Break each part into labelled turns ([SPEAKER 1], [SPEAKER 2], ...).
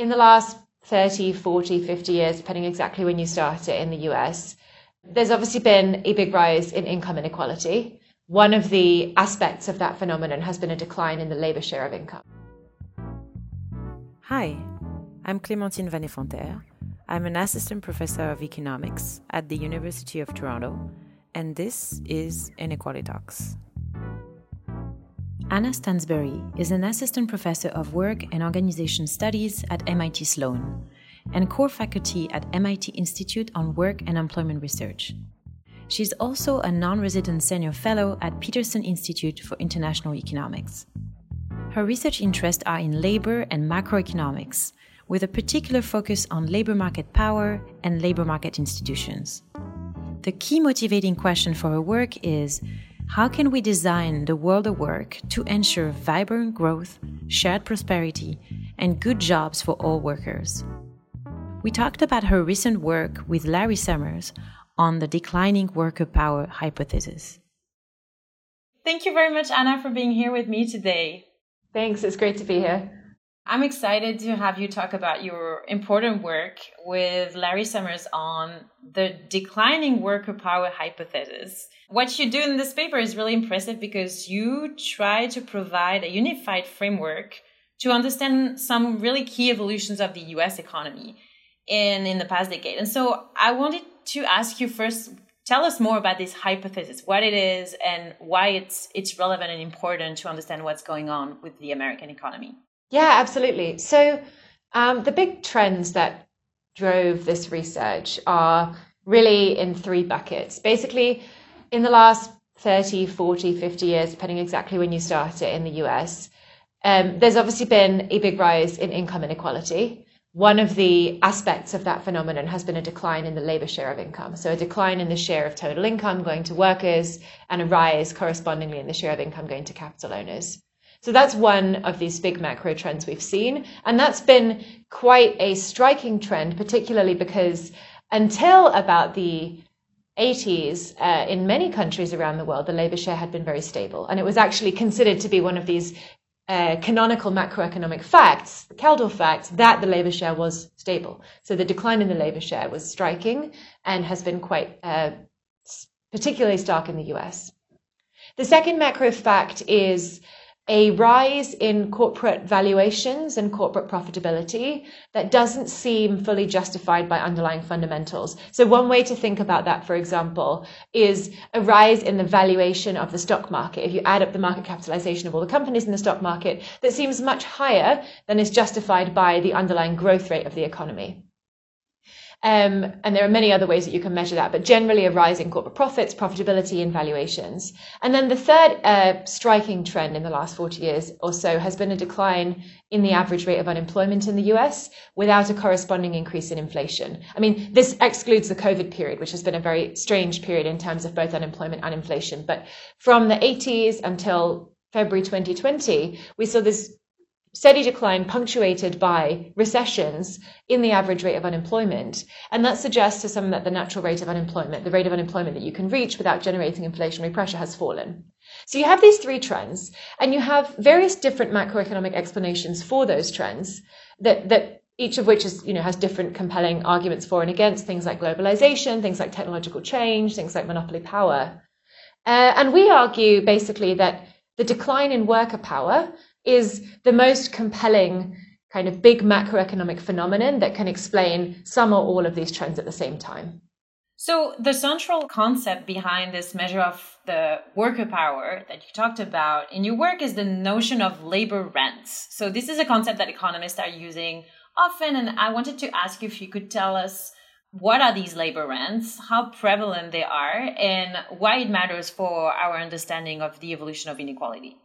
[SPEAKER 1] in the last 30, 40, 50 years, depending exactly when you start it in the US, there's obviously been a big rise in income inequality. One of the aspects of that phenomenon has been a decline in the labor share of income.
[SPEAKER 2] Hi, I'm Clémentine Van Effenterre. I'm an assistant professor of economics at the University of Toronto, and this is Inequality Talks. Anna Stansbury is an assistant professor of work and organization studies at MIT Sloan and core faculty at MIT Institute on Work and Employment Research. She's also a non resident senior fellow at Peterson Institute for International Economics. Her research interests are in labor and macroeconomics, with a particular focus on labor market power and labor market institutions. The key motivating question for her work is how can we design the world of work to ensure vibrant growth, shared prosperity, and good jobs for all workers? We talked about her recent work with Larry Summers on the declining worker power hypothesis. Thank you very much, Anna, for being here with me today.
[SPEAKER 1] Thanks, it's great to be here.
[SPEAKER 2] I'm excited to have you talk about your important work with Larry Summers on the declining worker power hypothesis. What you do in this paper is really impressive because you try to provide a unified framework to understand some really key evolutions of the US economy in, in the past decade. And so I wanted to ask you first tell us more about this hypothesis, what it is and why it's it's relevant and important to understand what's going on with the American economy.
[SPEAKER 1] Yeah, absolutely. So um, the big trends that drove this research are really in three buckets. Basically, in the last 30, 40, 50 years, depending exactly when you start it in the US, um, there's obviously been a big rise in income inequality. One of the aspects of that phenomenon has been a decline in the labor share of income. So, a decline in the share of total income going to workers and a rise correspondingly in the share of income going to capital owners. So that's one of these big macro trends we've seen. And that's been quite a striking trend, particularly because until about the 80s, uh, in many countries around the world, the labor share had been very stable. And it was actually considered to be one of these uh, canonical macroeconomic facts, the Kaldor facts, that the labor share was stable. So the decline in the labor share was striking and has been quite uh, particularly stark in the US. The second macro fact is a rise in corporate valuations and corporate profitability that doesn't seem fully justified by underlying fundamentals. So, one way to think about that, for example, is a rise in the valuation of the stock market. If you add up the market capitalization of all the companies in the stock market, that seems much higher than is justified by the underlying growth rate of the economy. Um, and there are many other ways that you can measure that, but generally a rise in corporate profits, profitability, and valuations. And then the third uh, striking trend in the last 40 years or so has been a decline in the average rate of unemployment in the US without a corresponding increase in inflation. I mean, this excludes the COVID period, which has been a very strange period in terms of both unemployment and inflation. But from the 80s until February 2020, we saw this steady decline punctuated by recessions in the average rate of unemployment. And that suggests to some that the natural rate of unemployment, the rate of unemployment that you can reach without generating inflationary pressure, has fallen. So you have these three trends, and you have various different macroeconomic explanations for those trends that, that each of which is, you know, has different compelling arguments for and against things like globalization, things like technological change, things like monopoly power. Uh, and we argue basically that the decline in worker power is the most compelling kind of big macroeconomic phenomenon that can explain some or all of these trends at the same time.
[SPEAKER 2] So, the central concept behind this measure of the worker power that you talked about in your work is the notion of labor rents. So, this is a concept that economists are using often. And I wanted to ask you if you could tell us what are these labor rents, how prevalent they are, and why it matters for our understanding of the evolution of inequality.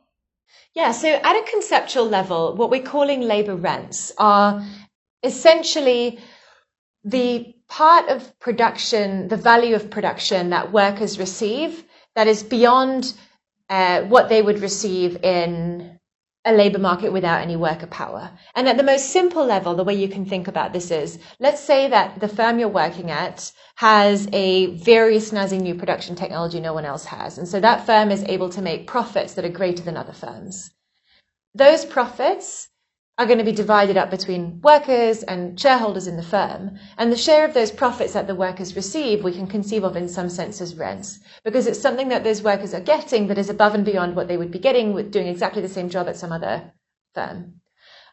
[SPEAKER 1] Yeah, so at a conceptual level, what we're calling labor rents are essentially the part of production, the value of production that workers receive that is beyond uh, what they would receive in a labor market without any worker power. And at the most simple level, the way you can think about this is let's say that the firm you're working at has a very snazzy new production technology no one else has. And so that firm is able to make profits that are greater than other firms. Those profits are going to be divided up between workers and shareholders in the firm. And the share of those profits that the workers receive, we can conceive of in some sense as rents, because it's something that those workers are getting that is above and beyond what they would be getting with doing exactly the same job at some other firm.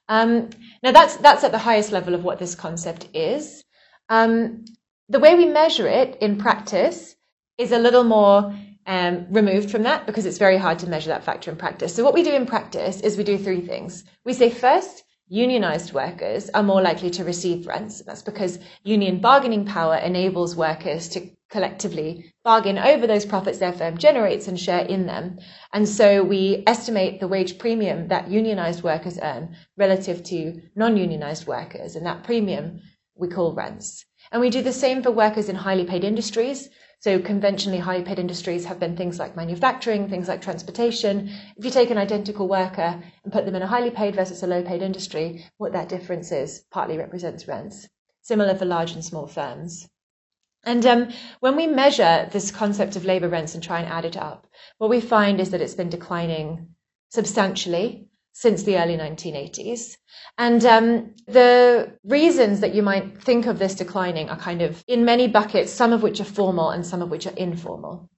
[SPEAKER 1] Um, now that's that's at the highest level of what this concept is. Um, the way we measure it in practice is a little more um, removed from that because it's very hard to measure that factor in practice. So what we do in practice is we do three things. We say first, unionized workers are more likely to receive rents. That's because union bargaining power enables workers to collectively bargain over those profits their firm generates and share in them. And so we estimate the wage premium that unionized workers earn relative to non-unionized workers. And that premium we call rents. And we do the same for workers in highly paid industries. So conventionally highly paid industries have been things like manufacturing, things like transportation. If you take an identical worker and put them in a highly paid versus a low paid industry, what that difference is partly represents rents. Similar for large and small firms. And um, when we measure this concept of labour rents and try and add it up, what we find is that it's been declining substantially since the early 1980s. And um, the reasons that you might think of this declining are kind of in many buckets, some of which are formal and some of which are informal.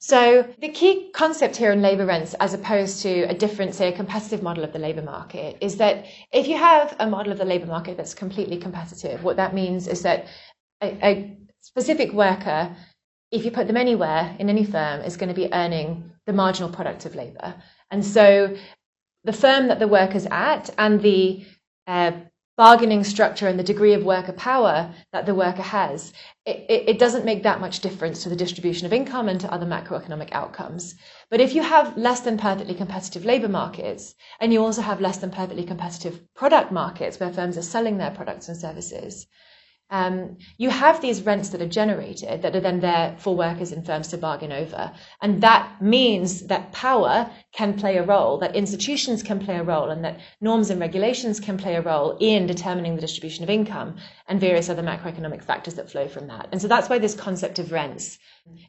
[SPEAKER 1] So the key concept here in labour rents, as opposed to a different, say, a competitive model of the labour market, is that if you have a model of the labour market that's completely competitive, what that means is that a, a specific worker, if you put them anywhere in any firm, is going to be earning the marginal product of labour. And so the firm that the worker's at and the uh, bargaining structure and the degree of worker power that the worker has, it, it, it, doesn't make that much difference to the distribution of income and to other macroeconomic outcomes. But if you have less than perfectly competitive labour markets, and you also have less than perfectly competitive product markets where firms are selling their products and services, um, you have these rents that are generated that are then there for workers and firms to bargain over. And that means that power can play a role, that institutions can play a role, and that norms and regulations can play a role in determining the distribution of income and various other macroeconomic factors that flow from that. And so that's why this concept of rents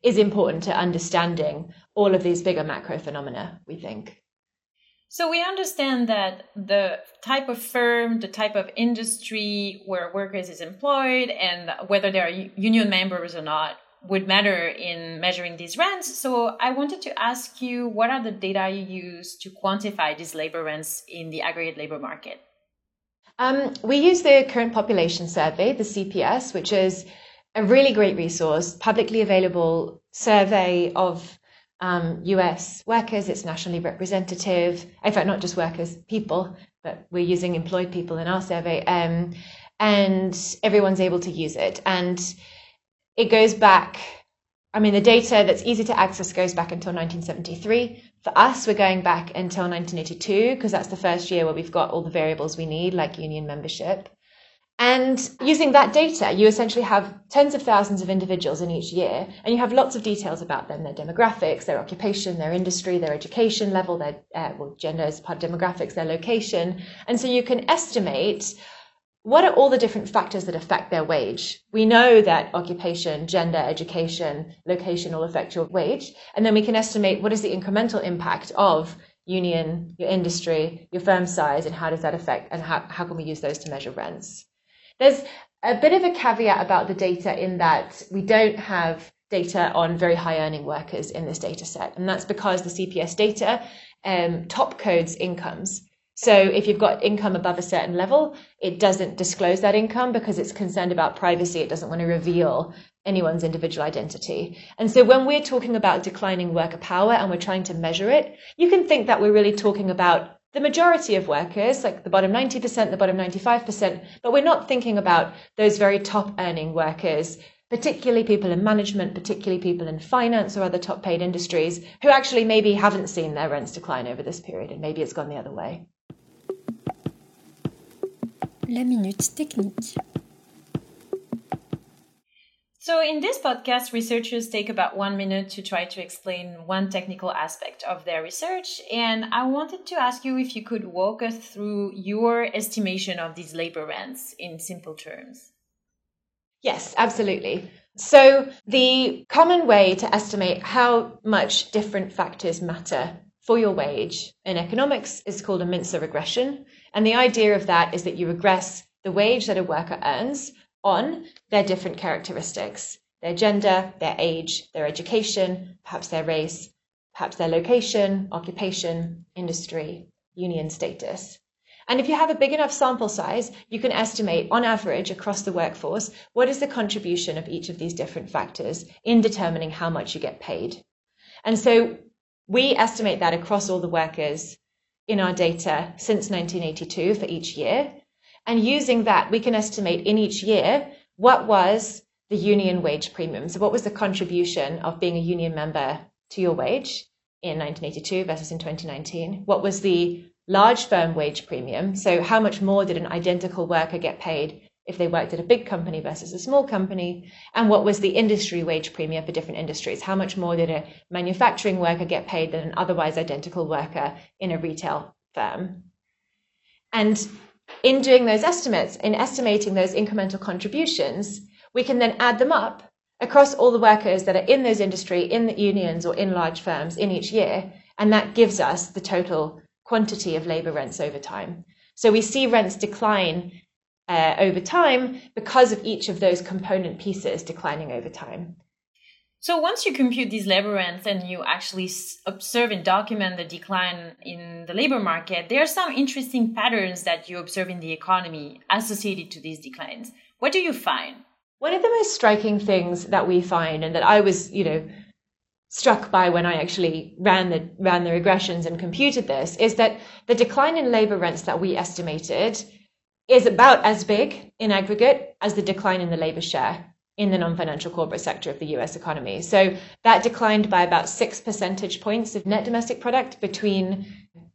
[SPEAKER 1] is important to understanding all of these bigger macro phenomena, we think.
[SPEAKER 2] So we understand that the type of firm, the type of industry where workers is employed, and whether they are union members or not would matter in measuring these rents. So I wanted to ask you, what are the data you use to quantify these labor rents in the aggregate labor market?
[SPEAKER 1] Um, we use the current population survey, the CPS, which is a really great resource, publicly available survey of um, US workers, it's nationally representative. In fact, not just workers, people, but we're using employed people in our survey. Um, and everyone's able to use it. And it goes back, I mean, the data that's easy to access goes back until 1973. For us, we're going back until 1982 because that's the first year where we've got all the variables we need, like union membership. And using that data, you essentially have tens of thousands of individuals in each year, and you have lots of details about them their demographics, their occupation, their industry, their education level, their uh, well, gender as part of demographics, their location. And so you can estimate what are all the different factors that affect their wage. We know that occupation, gender, education, location all affect your wage, and then we can estimate what is the incremental impact of union, your industry, your firm size, and how does that affect, and how, how can we use those to measure rents. There's a bit of a caveat about the data in that we don't have data on very high earning workers in this data set. And that's because the CPS data um, top codes incomes. So if you've got income above a certain level, it doesn't disclose that income because it's concerned about privacy. It doesn't want to reveal anyone's individual identity. And so when we're talking about declining worker power and we're trying to measure it, you can think that we're really talking about the majority of workers, like the bottom 90%, the bottom 95%, but we're not thinking about those very top earning workers, particularly people in management, particularly people in finance or other top paid industries who actually maybe haven't seen their rents decline over this period and maybe it's gone the other way.
[SPEAKER 2] La minute technique. So, in this podcast, researchers take about one minute to try to explain one technical aspect of their research. And I wanted to ask you if you could walk us through your estimation of these labor rents in simple terms.
[SPEAKER 1] Yes, absolutely. So, the common way to estimate how much different factors matter for your wage in economics is called a Mincer regression. And the idea of that is that you regress the wage that a worker earns on their different characteristics their gender, their age, their education, perhaps their race, perhaps their location, occupation, industry, union status. And if you have a big enough sample size, you can estimate on average across the workforce what is the contribution of each of these different factors in determining how much you get paid. And so we estimate that across all the workers in our data since 1982 for each year. And using that, we can estimate in each year what was the union wage premium. So, what was the contribution of being a union member to your wage in 1982 versus in 2019? What was the large firm wage premium? So, how much more did an identical worker get paid if they worked at a big company versus a small company? And what was the industry wage premium for different industries? How much more did a manufacturing worker get paid than an otherwise identical worker in a retail firm? And in doing those estimates, in estimating those incremental contributions, we can then add them up across all the workers that are in those industry, in the unions or in large firms in each year. And that gives us the total quantity of labour rents over time. So we see rents decline uh, over time because of each of those component pieces declining over time.
[SPEAKER 2] So once you compute these labor rents and you actually observe and document the decline in the labor market, there are some interesting patterns that you observe in the economy associated to these declines. What do you find?
[SPEAKER 1] One of the most striking things that we find and that I was, you know, struck by when I actually ran the ran the regressions and computed this is that the decline in labor rents that we estimated is about as big in aggregate as the decline in the labor share in the non-financial corporate sector of the US economy. So that declined by about 6 percentage points of net domestic product between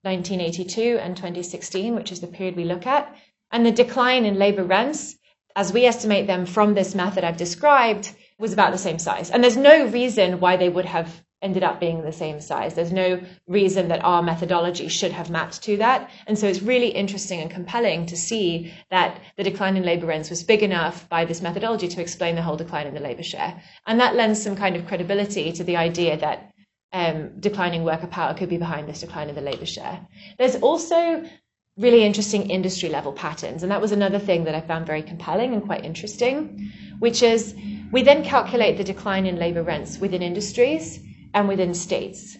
[SPEAKER 1] 1982 and 2016, which is the period we look at. And the decline in labor rents as we estimate them from this method I've described, was about the same size. And there's no reason why they would have ended up being the same size. There's no reason that our methodology should have mapped to that. And so it's really interesting and compelling to see that the decline in labor rents was big enough by this methodology to explain the whole decline in the labor share. And that lends some kind of credibility to the idea that um, declining worker power could be behind this decline in the labor share. There's also really interesting industry level patterns. And that was another thing that I found very compelling and quite interesting, which is we then calculate the decline in labor rents within industries and within states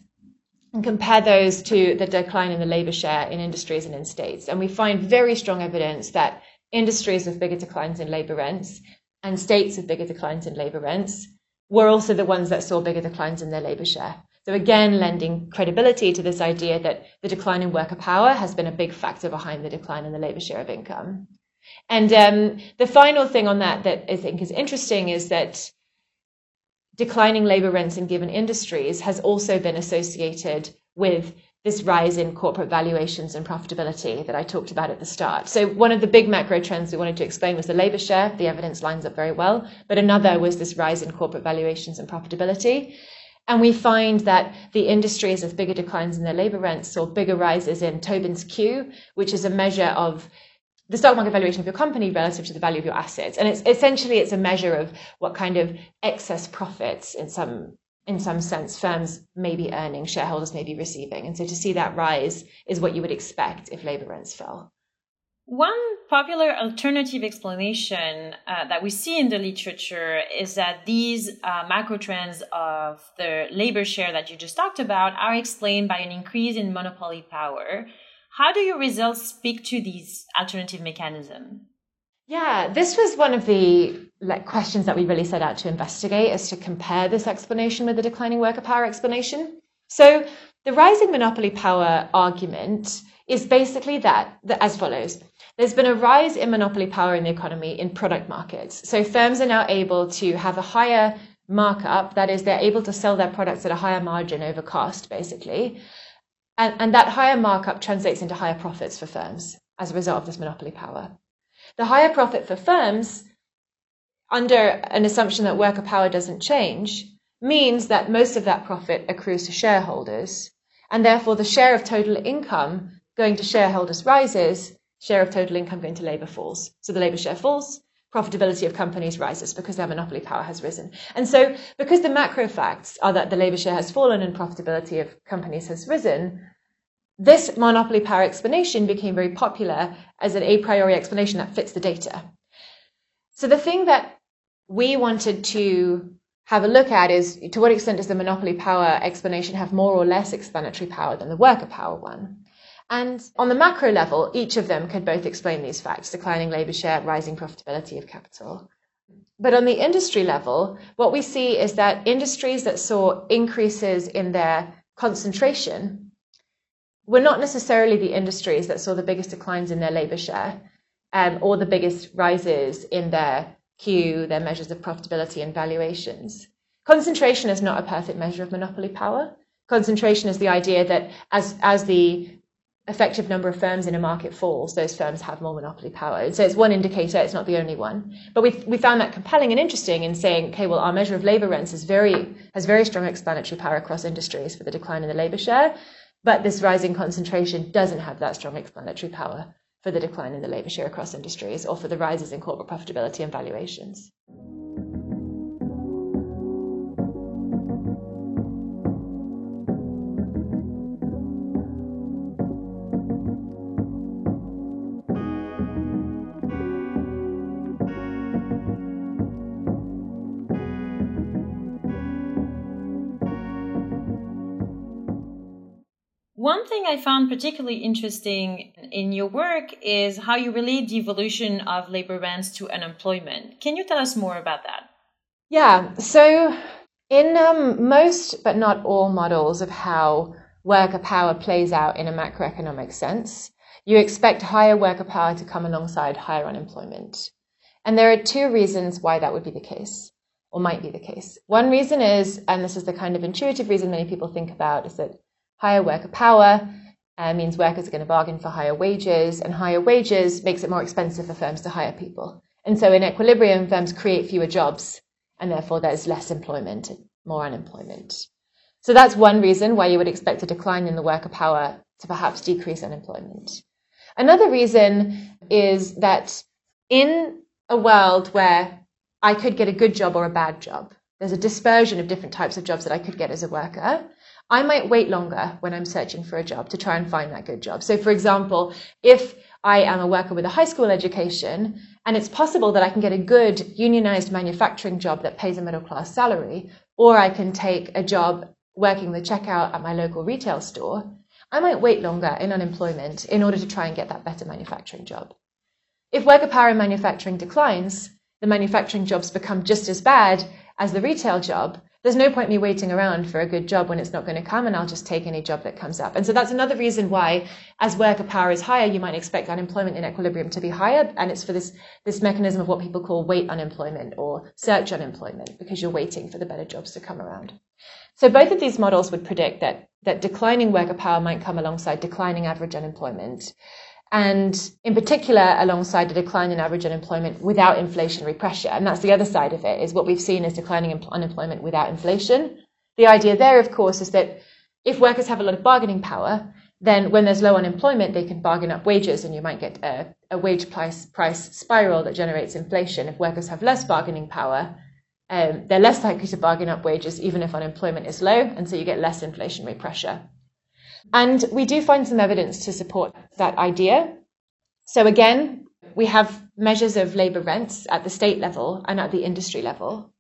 [SPEAKER 1] and compare those to the decline in the labor share in industries and in states. And we find very strong evidence that industries with bigger declines in labor rents and states with bigger declines in labor rents were also the ones that saw bigger declines in their labor share. So again, lending credibility to this idea that the decline in worker power has been a big factor behind the decline in the labour share of income. And um, the final thing on that that I think is interesting is that declining labour rents in given industries has also been associated with this rise in corporate valuations and profitability that I talked about at the start. So one of the big macro trends we wanted to explain was the labour share. The evidence lines up very well. But another was this rise in corporate valuations and profitability. And we find that the industries with bigger declines in their labour rents saw bigger rises in Tobin's Q, which is a measure of the stock market valuation of your company relative to the value of your assets. And it's essentially it's a measure of what kind of excess profits in some in some sense firms may be earning, shareholders may be receiving. And so to see that rise is what you would expect if labour rents fell.
[SPEAKER 2] One popular alternative explanation uh, that we see in the literature is that these uh, macro trends of the labor share that you just talked about are explained by an increase in monopoly power. How do your results speak to these alternative mechanisms?
[SPEAKER 1] Yeah, this was one of the like questions that we really set out to investigate is to compare this explanation with the declining worker power explanation. So the rising monopoly power argument is basically that, that as follows. There's been a rise in monopoly power in the economy in product markets. So firms are now able to have a higher markup, that is, they're able to sell their products at a higher margin over cost, basically. And, and that higher markup translates into higher profits for firms as a result of this monopoly power. The higher profit for firms, under an assumption that worker power doesn't change, means that most of that profit accrues to shareholders. And therefore, the share of total income going to shareholders rises share of total income going to labour falls. So the labour share falls, profitability of companies rises because their monopoly power has risen. And so because the macro facts are that the labour share has fallen and profitability of companies has risen, this monopoly power explanation became very popular as an a priori explanation that fits the data. So the thing that we wanted to have a look at is to what extent does the monopoly power explanation have more or less explanatory power than the worker power one? And on the macro level, each of them could both explain these facts declining labour share, rising profitability of capital. But on the industry level, what we see is that industries that saw increases in their concentration were not necessarily the industries that saw the biggest declines in their labour share um, or the biggest rises in their Q, their measures of profitability and valuations. Concentration is not a perfect measure of monopoly power. Concentration is the idea that as, as the effective number of firms in a market falls, those firms have more monopoly power. So it's one indicator, it's not the only one. But we, we found that compelling and interesting in saying, okay, well, our measure of labor rents is very, has very strong explanatory power across industries for the decline in the labor share. But this rising concentration doesn't have that strong explanatory power for the decline in the labor share across industries or for the rises in corporate profitability and valuations.
[SPEAKER 2] I found particularly interesting in your work is how you relate the evolution of labor rents to unemployment. Can you tell us more about that?
[SPEAKER 1] Yeah, so in um, most but not all models of how worker power plays out in a macroeconomic sense, you expect higher worker power to come alongside higher unemployment. And there are two reasons why that would be the case, or might be the case. One reason is, and this is the kind of intuitive reason many people think about, is that Higher worker power uh, means workers are going to bargain for higher wages, and higher wages makes it more expensive for firms to hire people. And so, in equilibrium, firms create fewer jobs, and therefore there's less employment, more unemployment. So that's one reason why you would expect a decline in the worker power to perhaps decrease unemployment. Another reason is that in a world where I could get a good job or a bad job, there's a dispersion of different types of jobs that I could get as a worker. I might wait longer when I'm searching for a job to try and find that good job. So, for example, if I am a worker with a high school education and it's possible that I can get a good unionized manufacturing job that pays a middle class salary, or I can take a job working the checkout at my local retail store, I might wait longer in unemployment in order to try and get that better manufacturing job. If worker power in manufacturing declines, the manufacturing jobs become just as bad as the retail job, there's no point me waiting around for a good job when it's not going to come and I'll just take any job that comes up. And so that's another reason why as worker power is higher, you might expect unemployment in equilibrium to be higher. And it's for this, this mechanism of what people call wait unemployment or search unemployment because you're waiting for the better jobs to come around. So both of these models would predict that, that declining worker power might come alongside declining average unemployment and in particular alongside a decline in average unemployment without inflationary pressure. And that's the other side of it, is what we've seen is declining unemployment without inflation. The idea there, of course, is that if workers have a lot of bargaining power, then when there's low unemployment, they can bargain up wages and you might get a, a wage price, price spiral that generates inflation. If workers have less bargaining power, um, they're less likely to bargain up wages even if unemployment is low, and so you get less inflationary pressure. And we do find some evidence to support that idea. So again, we have measures of labour rents at the state level and at the industry level.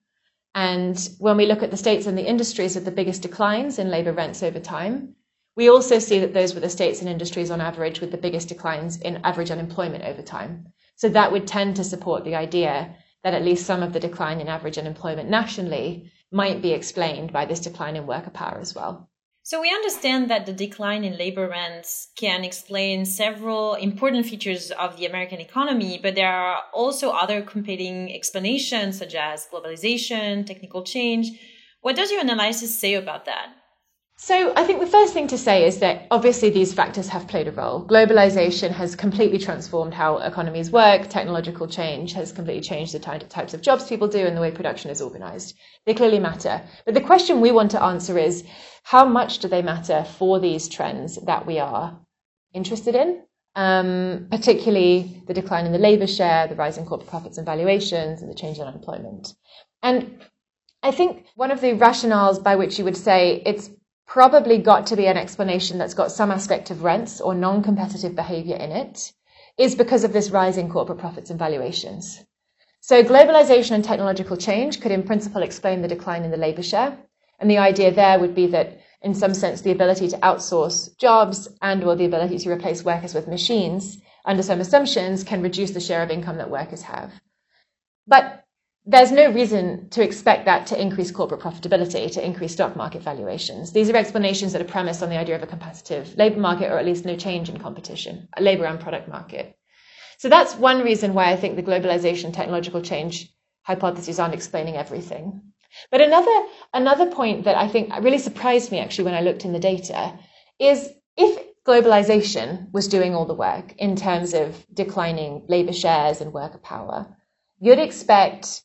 [SPEAKER 1] And when we look at the states and the industries with the biggest declines in labour rents over time, we also see that those were the states and industries on average with the biggest declines in average unemployment over time. So that would tend to support the idea that at least some of the decline in average unemployment nationally might be explained by this decline in worker power as well.
[SPEAKER 2] So we understand that the decline in labor rents can explain several important features of the American economy, but there are also other competing explanations such as globalization, technical change. What does your analysis say about that?
[SPEAKER 1] So I think the first thing to say is that obviously these factors have played a role. Globalization has completely transformed how economies work. Technological change has completely changed the types of jobs people do and the way production is organized. They clearly matter. But the question we want to answer is how much do they matter for these trends that we are interested in? Um, particularly the decline in the labor share, the rise in corporate profits and valuations, and the change in unemployment. And I think one of the rationales by which you would say it's probably got to be an explanation that's got some aspect of rents or non competitive behavior in it is because of this rise in corporate profits and valuations. So, globalization and technological change could, in principle, explain the decline in the labor share. And the idea there would be that, in some sense, the ability to outsource jobs and or the ability to replace workers with machines, under some assumptions, can reduce the share of income that workers have. But there's no reason to expect that to increase corporate profitability, to increase stock market valuations. These are explanations that are premised on the idea of a competitive labor market or at least no change in competition, a labor and product market. So that's one reason why I think the globalization technological change hypotheses aren't explaining everything. But another, another point that I think really surprised me actually when I looked in the data is if globalization was doing all the work in terms of declining labor shares and worker power, you'd expect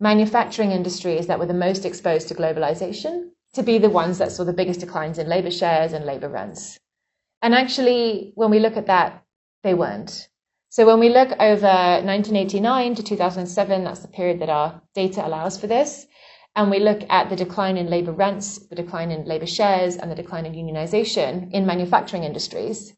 [SPEAKER 1] manufacturing industries that were the most exposed to globalization to be the ones that saw the biggest declines in labor shares and labor rents. And actually, when we look at that, they weren't. So when we look over 1989 to 2007, that's the period that our data allows for this, and we look at the decline in labor rents, the decline in labor shares, and the decline in unionization in manufacturing industries,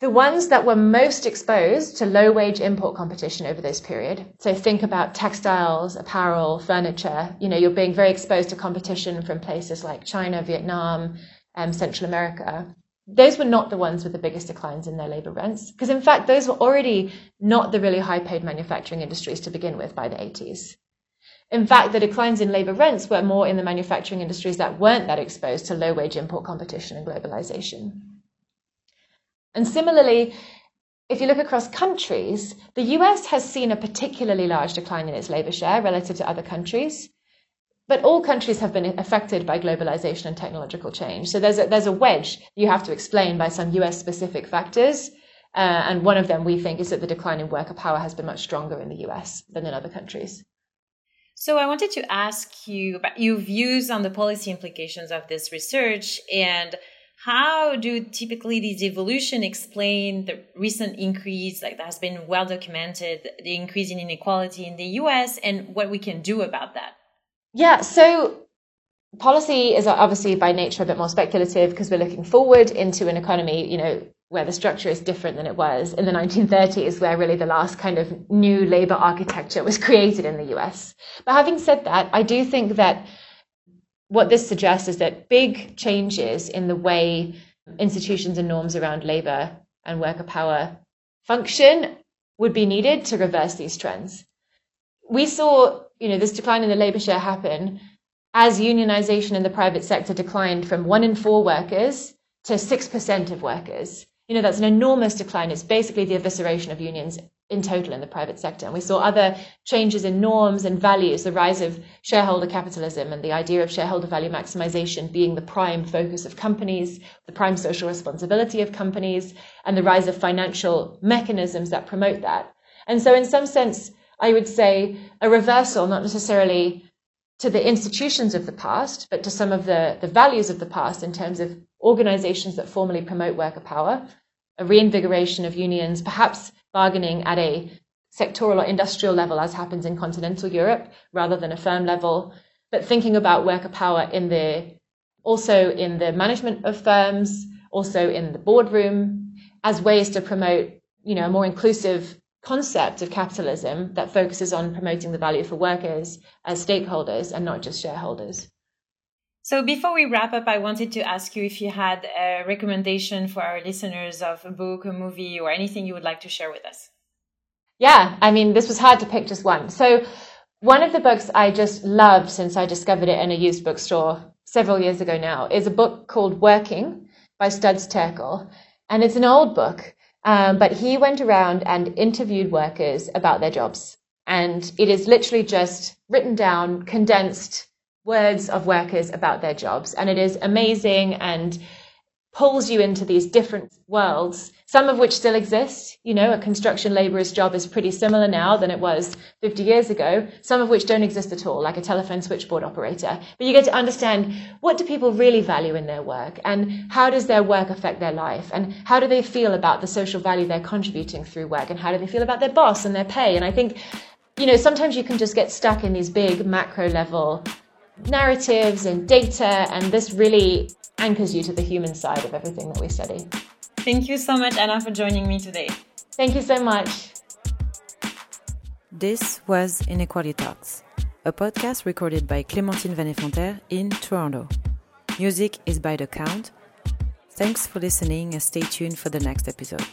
[SPEAKER 1] the ones that were most exposed to low wage import competition over this period. So think about textiles, apparel, furniture. You know, you're being very exposed to competition from places like China, Vietnam, um, Central America. Those were not the ones with the biggest declines in their labor rents, because in fact, those were already not the really high paid manufacturing industries to begin with by the 80s. In fact, the declines in labor rents were more in the manufacturing industries that weren't that exposed to low wage import competition and globalization. And similarly, if you look across countries, the US has seen a particularly large decline in its labor share relative to other countries. But all countries have been affected by globalization and technological change. So there's a, there's a wedge you have to explain by some US specific factors. Uh, and one of them we think is that the decline in worker power has been much stronger in the US than in other countries.
[SPEAKER 2] So I wanted to ask you about your views on the policy implications of this research and how do typically these evolution explain the recent increase like that has been well documented the increase in inequality in the US and what we can do about that?
[SPEAKER 1] Yeah so policy is obviously by nature a bit more speculative because we're looking forward into an economy you know where the structure is different than it was in the 1930s where really the last kind of new labor architecture was created in the US but having said that i do think that what this suggests is that big changes in the way institutions and norms around labor and worker power function would be needed to reverse these trends. We saw, you know, this decline in the labor share happen as unionization in the private sector declined from one in four workers to 6% of workers. You know, that's an enormous decline. It's basically the evisceration of unions in total in the private sector. And we saw other changes in norms and values, the rise of shareholder capitalism and the idea of shareholder value maximization being the prime focus of companies, the prime social responsibility of companies, and the rise of financial mechanisms that promote that. And so, in some sense, I would say a reversal, not necessarily to the institutions of the past, but to some of the, the values of the past in terms of organizations that formally promote worker power, a reinvigoration of unions, perhaps bargaining at a sectoral or industrial level, as happens in continental Europe, rather than a firm level, but thinking about worker power in the also in the management of firms, also in the boardroom, as ways to promote, you know, a more inclusive concept of capitalism that focuses on promoting the value for workers as stakeholders and not just shareholders.
[SPEAKER 2] So before we wrap up, I wanted to ask you if you had a recommendation for our listeners of a book, a movie, or anything you would like to share with us.
[SPEAKER 1] Yeah, I mean, this was hard to pick just one. So one of the books I just love since I discovered it in a used bookstore several years ago now is a book called Working by Studs Terkel. And it's an old book, um, but he went around and interviewed workers about their jobs. And it is literally just written down, condensed, words of workers about their jobs. And it is amazing and pulls you into these different worlds, some of which still exist. You know, a construction laborer's job is pretty similar now than it was 50 years ago, some of which don't exist at all, like a telephone switchboard operator. But you get to understand what do people really value in their work and how does their work affect their life and how do they feel about the social value they're contributing through work and how do they feel about their boss and their pay. And I think, you know, sometimes you can just get stuck in these big macro level narratives and data, and this really anchors you to the human side of everything that we study.
[SPEAKER 3] Thank you so much, Anna, for joining me today.
[SPEAKER 1] Thank you so much.
[SPEAKER 3] This was Inequality Talks, a podcast recorded by Clémentine Van Effenterre in Toronto. Music is by The Count. Thanks for listening and stay tuned for the next episode.